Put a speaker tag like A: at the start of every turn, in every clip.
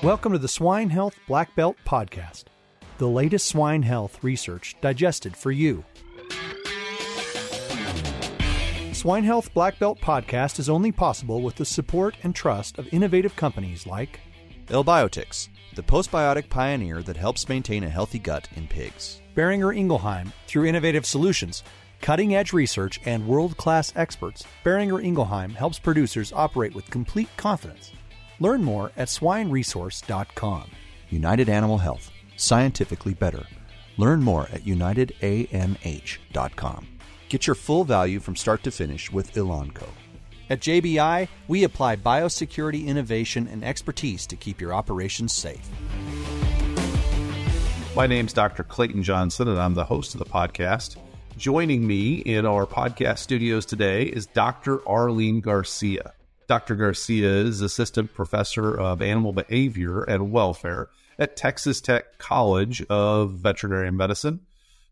A: Welcome to the Swine Health Black Belt Podcast, the latest swine health research digested for you. Swine Health Black Belt Podcast is only possible with the support and trust of innovative companies like
B: Elbiotics, the postbiotic pioneer that helps maintain a healthy gut in pigs.
A: Boehringer Ingelheim through innovative solutions, cutting edge research, and world class experts. Boehringer Ingelheim helps producers operate with complete confidence. Learn more at swineresource.com.
B: United Animal Health, scientifically better. Learn more at unitedamh.com. Get your full value from start to finish with Elanco. At JBI, we apply biosecurity innovation and expertise to keep your operations safe.
C: My name's Dr. Clayton Johnson, and I'm the host of the podcast. Joining me in our podcast studios today is Dr. Arlene Garcia. Dr. Garcia is assistant professor of animal behavior and welfare at Texas Tech College of Veterinary Medicine.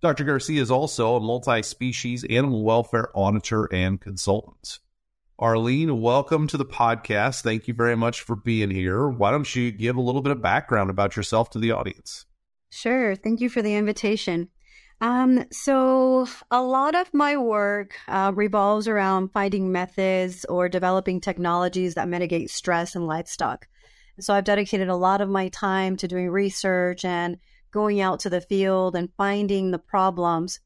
C: Dr. Garcia is also a multi species animal welfare auditor and consultant. Arlene, welcome to the podcast. Thank you very much for being here. Why don't you give a little bit of background about yourself to the audience?
D: Sure. Thank you for the invitation. Um, so a lot of my work uh, revolves around finding methods or developing technologies that mitigate stress in livestock. So I've dedicated a lot of my time to doing research and going out to the field and finding the problems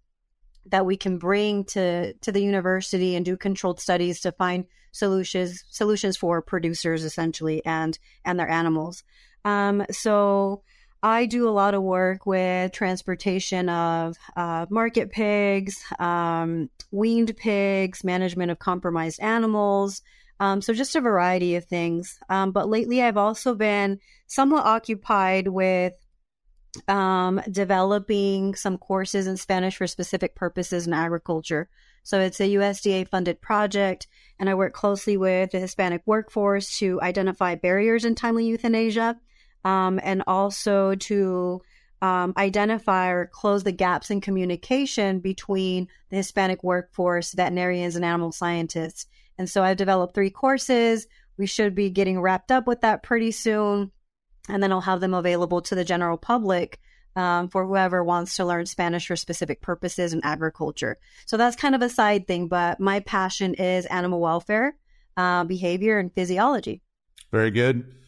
D: that we can bring to to the university and do controlled studies to find solutions solutions for producers essentially and and their animals. Um, so I do a lot of work with transportation of uh, market pigs, um, weaned pigs, management of compromised animals. Um, so just a variety of things. Um, but lately, I've also been somewhat occupied with um, developing some courses in Spanish for specific purposes in agriculture. So it's a USDA funded project, and I work closely with the Hispanic workforce to identify barriers in timely euthanasia um, and also to um, identify or close the gaps in communication between the Hispanic workforce, veterinarians, and animal scientists. And so I've developed three courses. We should be getting wrapped up with that pretty soon. And then I'll have them available to the general public um, for whoever wants to learn Spanish for specific purposes in agriculture. So that's kind of a side thing, but my passion is animal welfare, uh, behavior, and physiology.
C: Very good.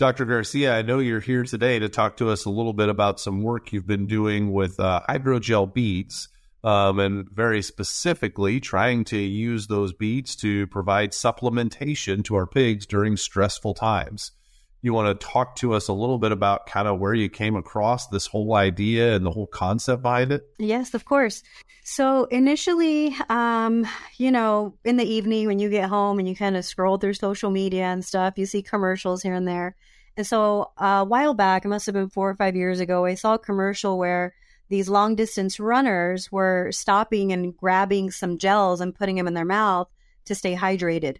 C: Dr. Garcia, I know you're here today to talk to us a little bit about some work you've been doing with uh, hydrogel beads, um, and very specifically trying to use those beads to provide supplementation to our pigs during stressful times. You want to talk to us a little bit about kind of where you came across this whole idea and the whole concept behind it?
D: Yes, of course. So initially, um, you know, in the evening when you get home and you kind of scroll through social media and stuff, you see commercials here and there. And so uh, a while back, it must have been four or five years ago, I saw a commercial where these long distance runners were stopping and grabbing some gels and putting them in their mouth to stay hydrated.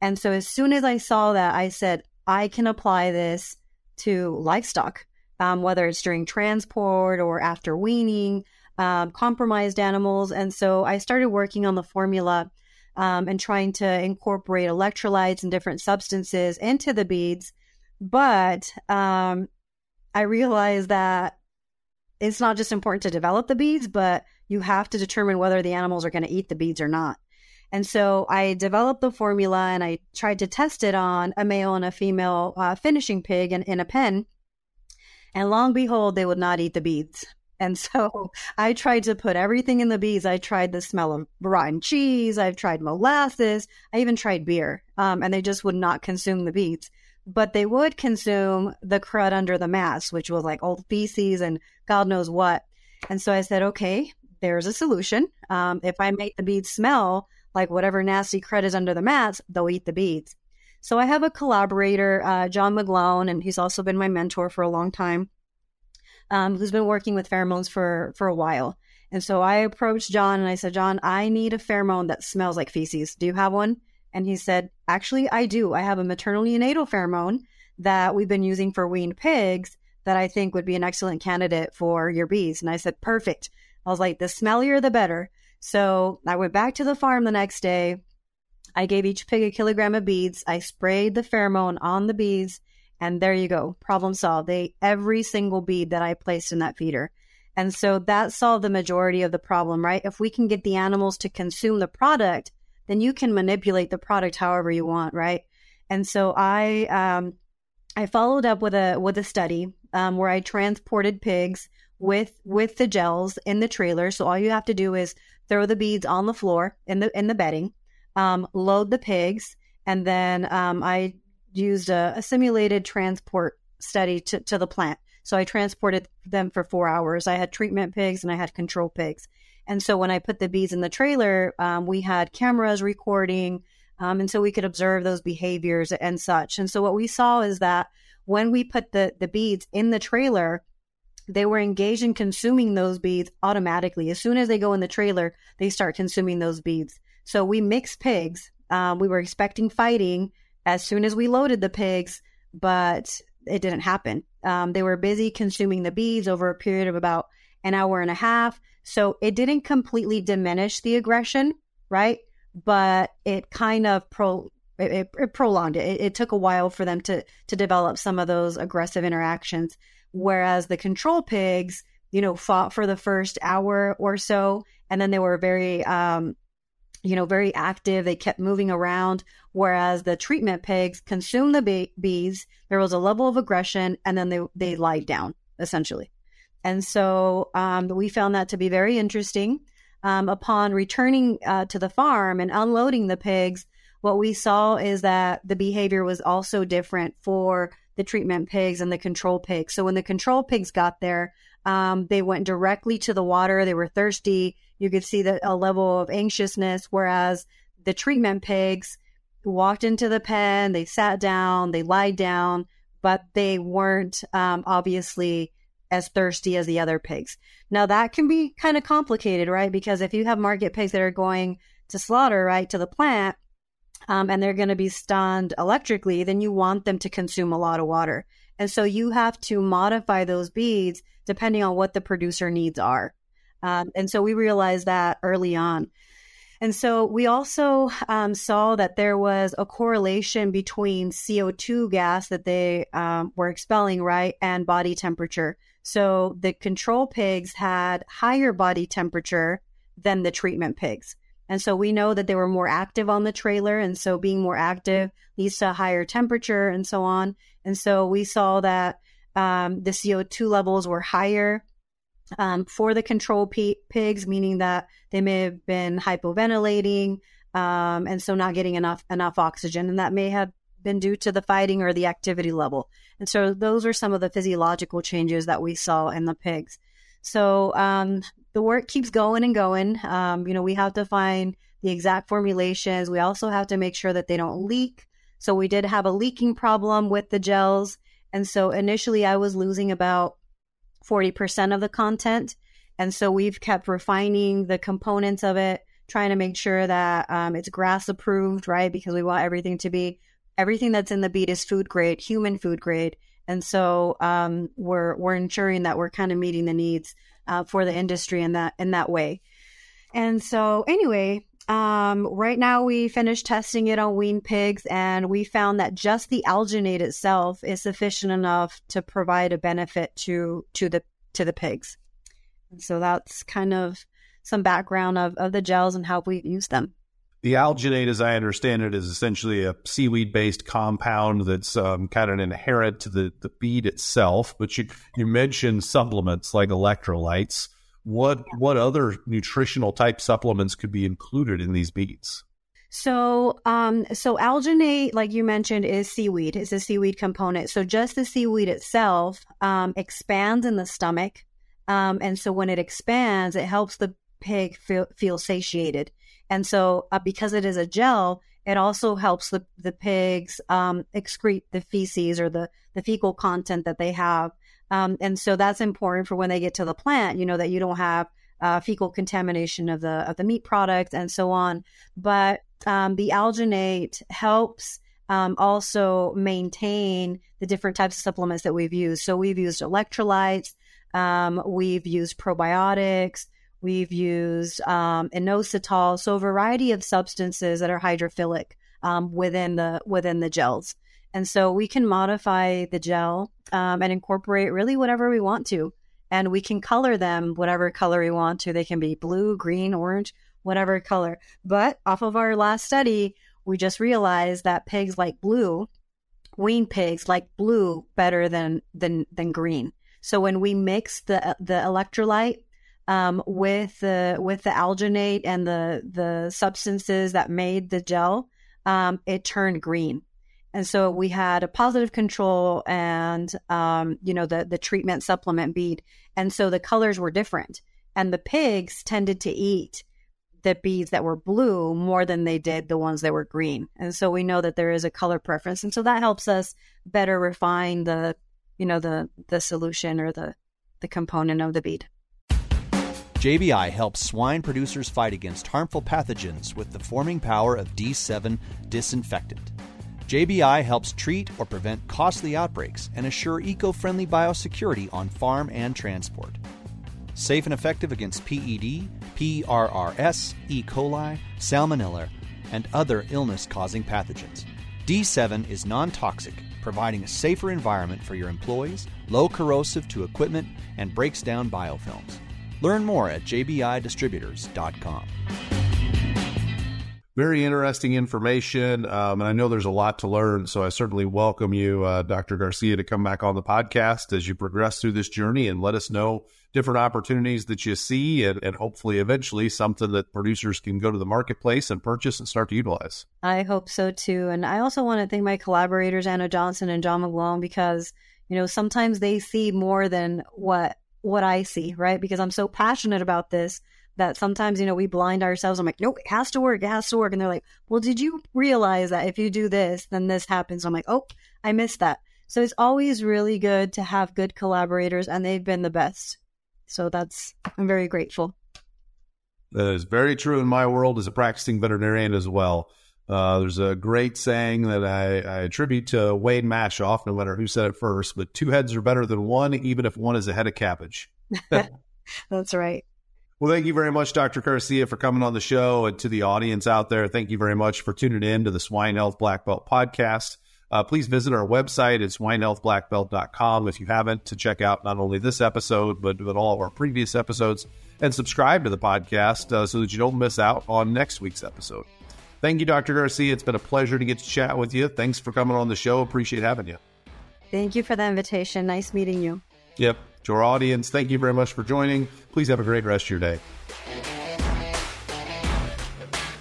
D: And so as soon as I saw that, I said, I can apply this to livestock, um, whether it's during transport or after weaning, um, compromised animals. And so I started working on the formula um, and trying to incorporate electrolytes and different substances into the beads but um, I realized that it's not just important to develop the beads, but you have to determine whether the animals are going to eat the beads or not. And so I developed the formula and I tried to test it on a male and a female uh, finishing pig in, in a pen. And long behold, they would not eat the beads. And so I tried to put everything in the beads. I tried the smell of rotten cheese. I've tried molasses. I even tried beer. Um, and they just would not consume the beads but they would consume the crud under the mats, which was like old feces and God knows what. And so I said, okay, there's a solution. Um, if I make the beads smell like whatever nasty crud is under the mats, they'll eat the beads. So I have a collaborator, uh, John McGlone, and he's also been my mentor for a long time, um, who's been working with pheromones for for a while. And so I approached John and I said, John, I need a pheromone that smells like feces. Do you have one? And he said, Actually, I do. I have a maternal neonatal pheromone that we've been using for weaned pigs that I think would be an excellent candidate for your bees. And I said, Perfect. I was like, The smellier, the better. So I went back to the farm the next day. I gave each pig a kilogram of beads. I sprayed the pheromone on the bees And there you go, problem solved. They every single bead that I placed in that feeder. And so that solved the majority of the problem, right? If we can get the animals to consume the product, then you can manipulate the product however you want, right? And so I um, I followed up with a with a study um, where I transported pigs with with the gels in the trailer. So all you have to do is throw the beads on the floor in the in the bedding, um, load the pigs, and then um, I used a, a, simulated transport study to, to the plant. So I transported them for four hours. I had treatment pigs and I had control pigs. And so when I put the bees in the trailer, um, we had cameras recording. Um, and so we could observe those behaviors and such. And so what we saw is that when we put the, the beads in the trailer, they were engaged in consuming those beads automatically. As soon as they go in the trailer, they start consuming those beads. So we mixed pigs. Um, we were expecting fighting as soon as we loaded the pigs, but it didn't happen. Um, they were busy consuming the beads over a period of about an hour and a half. So it didn't completely diminish the aggression, right? But it kind of pro it, it, it prolonged it. it. It took a while for them to to develop some of those aggressive interactions. Whereas the control pigs, you know, fought for the first hour or so, and then they were very um, you know, very active. They kept moving around. Whereas the treatment pigs consumed the bees. There was a level of aggression, and then they they lied down essentially. And so um, we found that to be very interesting. Um, upon returning uh, to the farm and unloading the pigs, what we saw is that the behavior was also different for the treatment pigs and the control pigs. So when the control pigs got there, um, they went directly to the water. They were thirsty. You could see that a level of anxiousness, whereas the treatment pigs walked into the pen, they sat down, they lied down, but they weren't um, obviously as thirsty as the other pigs. Now that can be kind of complicated, right? Because if you have market pigs that are going to slaughter, right, to the plant, um, and they're going to be stunned electrically, then you want them to consume a lot of water. And so you have to modify those beads depending on what the producer needs are. Um, and so we realized that early on. And so we also um, saw that there was a correlation between CO2 gas that they um, were expelling, right, and body temperature. So the control pigs had higher body temperature than the treatment pigs. And so we know that they were more active on the trailer. And so being more active leads to a higher temperature and so on. And so we saw that um, the CO2 levels were higher um, for the control p- pigs, meaning that they may have been hypoventilating um, and so not getting enough enough oxygen, and that may have been due to the fighting or the activity level. And so those are some of the physiological changes that we saw in the pigs. So um, the work keeps going and going. Um, you know, we have to find the exact formulations. We also have to make sure that they don't leak. So we did have a leaking problem with the gels. And so initially I was losing about 40% of the content. And so we've kept refining the components of it, trying to make sure that um, it's GRAS approved, right? Because we want everything to be, everything that's in the bead is food grade, human food grade. And so um, we're, we're ensuring that we're kind of meeting the needs uh, for the industry in that, in that way. And so anyway, um, right now, we finished testing it on weaned pigs, and we found that just the alginate itself is sufficient enough to provide a benefit to to the to the pigs. And so that's kind of some background of, of the gels and how we use them.
C: The alginate, as I understand it, is essentially a seaweed based compound that's um, kind of inherent to the, the bead itself. But you, you mentioned supplements like electrolytes. What what other nutritional type supplements could be included in these beads?
D: So, um, so alginate, like you mentioned, is seaweed. It's a seaweed component. So just the seaweed itself um, expands in the stomach, um, and so when it expands, it helps the pig feel, feel satiated. And so, uh, because it is a gel, it also helps the the pigs um, excrete the feces or the the fecal content that they have um, and so that's important for when they get to the plant, you know, that you don't have uh, fecal contamination of the of the meat product and so on. But um, the alginate helps um, also maintain the different types of supplements that we've used. So we've used electrolytes, um, we've used probiotics, we've used um, inositol, so a variety of substances that are hydrophilic um, within the within the gels. And so we can modify the gel um, and incorporate really whatever we want to. And we can color them whatever color we want to. They can be blue, green, orange, whatever color. But off of our last study, we just realized that pigs like blue, weaned pigs like blue better than than than green. So when we mix the the electrolyte um, with the with the alginate and the the substances that made the gel, um, it turned green. And so we had a positive control and um, you know the the treatment supplement bead, and so the colors were different. And the pigs tended to eat the beads that were blue more than they did the ones that were green. And so we know that there is a color preference. And so that helps us better refine the, you know, the the solution or the the component of the bead.
B: JBI helps swine producers fight against harmful pathogens with the forming power of D7 disinfectant. JBI helps treat or prevent costly outbreaks and assure eco friendly biosecurity on farm and transport. Safe and effective against PED, PRRS, E. coli, Salmonella, and other illness causing pathogens. D7 is non toxic, providing a safer environment for your employees, low corrosive to equipment, and breaks down biofilms. Learn more at jbidistributors.com.
C: Very interesting information, um, and I know there's a lot to learn. So I certainly welcome you, uh, Dr. Garcia, to come back on the podcast as you progress through this journey and let us know different opportunities that you see and, and hopefully eventually something that producers can go to the marketplace and purchase and start to utilize.
D: I hope so too. And I also want to thank my collaborators, Anna Johnson and John McGlone, because, you know, sometimes they see more than what what I see, right? Because I'm so passionate about this that sometimes, you know, we blind ourselves. I'm like, nope, it has to work. It has to work. And they're like, well, did you realize that if you do this, then this happens? I'm like, oh, I missed that. So it's always really good to have good collaborators, and they've been the best. So that's, I'm very grateful.
C: That is very true in my world as a practicing veterinarian as well. Uh, there's a great saying that I, I, attribute to Wayne Mashoff, no matter who said it first, but two heads are better than one, even if one is a head of cabbage.
D: That's right.
C: Well, thank you very much, Dr. Garcia, for coming on the show and to the audience out there. Thank you very much for tuning in to the Swine Health Black Belt podcast. Uh, please visit our website at swinehealthblackbelt.com if you haven't to check out not only this episode, but, but all of our previous episodes and subscribe to the podcast uh, so that you don't miss out on next week's episode. Thank you, Dr. Garcia. It's been a pleasure to get to chat with you. Thanks for coming on the show. Appreciate having you.
D: Thank you for the invitation. Nice meeting you.
C: Yep. To our audience, thank you very much for joining. Please have a great rest of your day.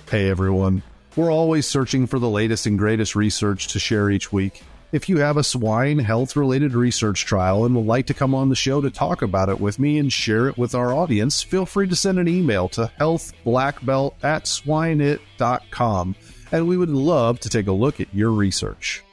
C: Hey, everyone. We're always searching for the latest and greatest research to share each week. If you have a swine health related research trial and would like to come on the show to talk about it with me and share it with our audience, feel free to send an email to healthblackbelt at swineit.com and we would love to take a look at your research.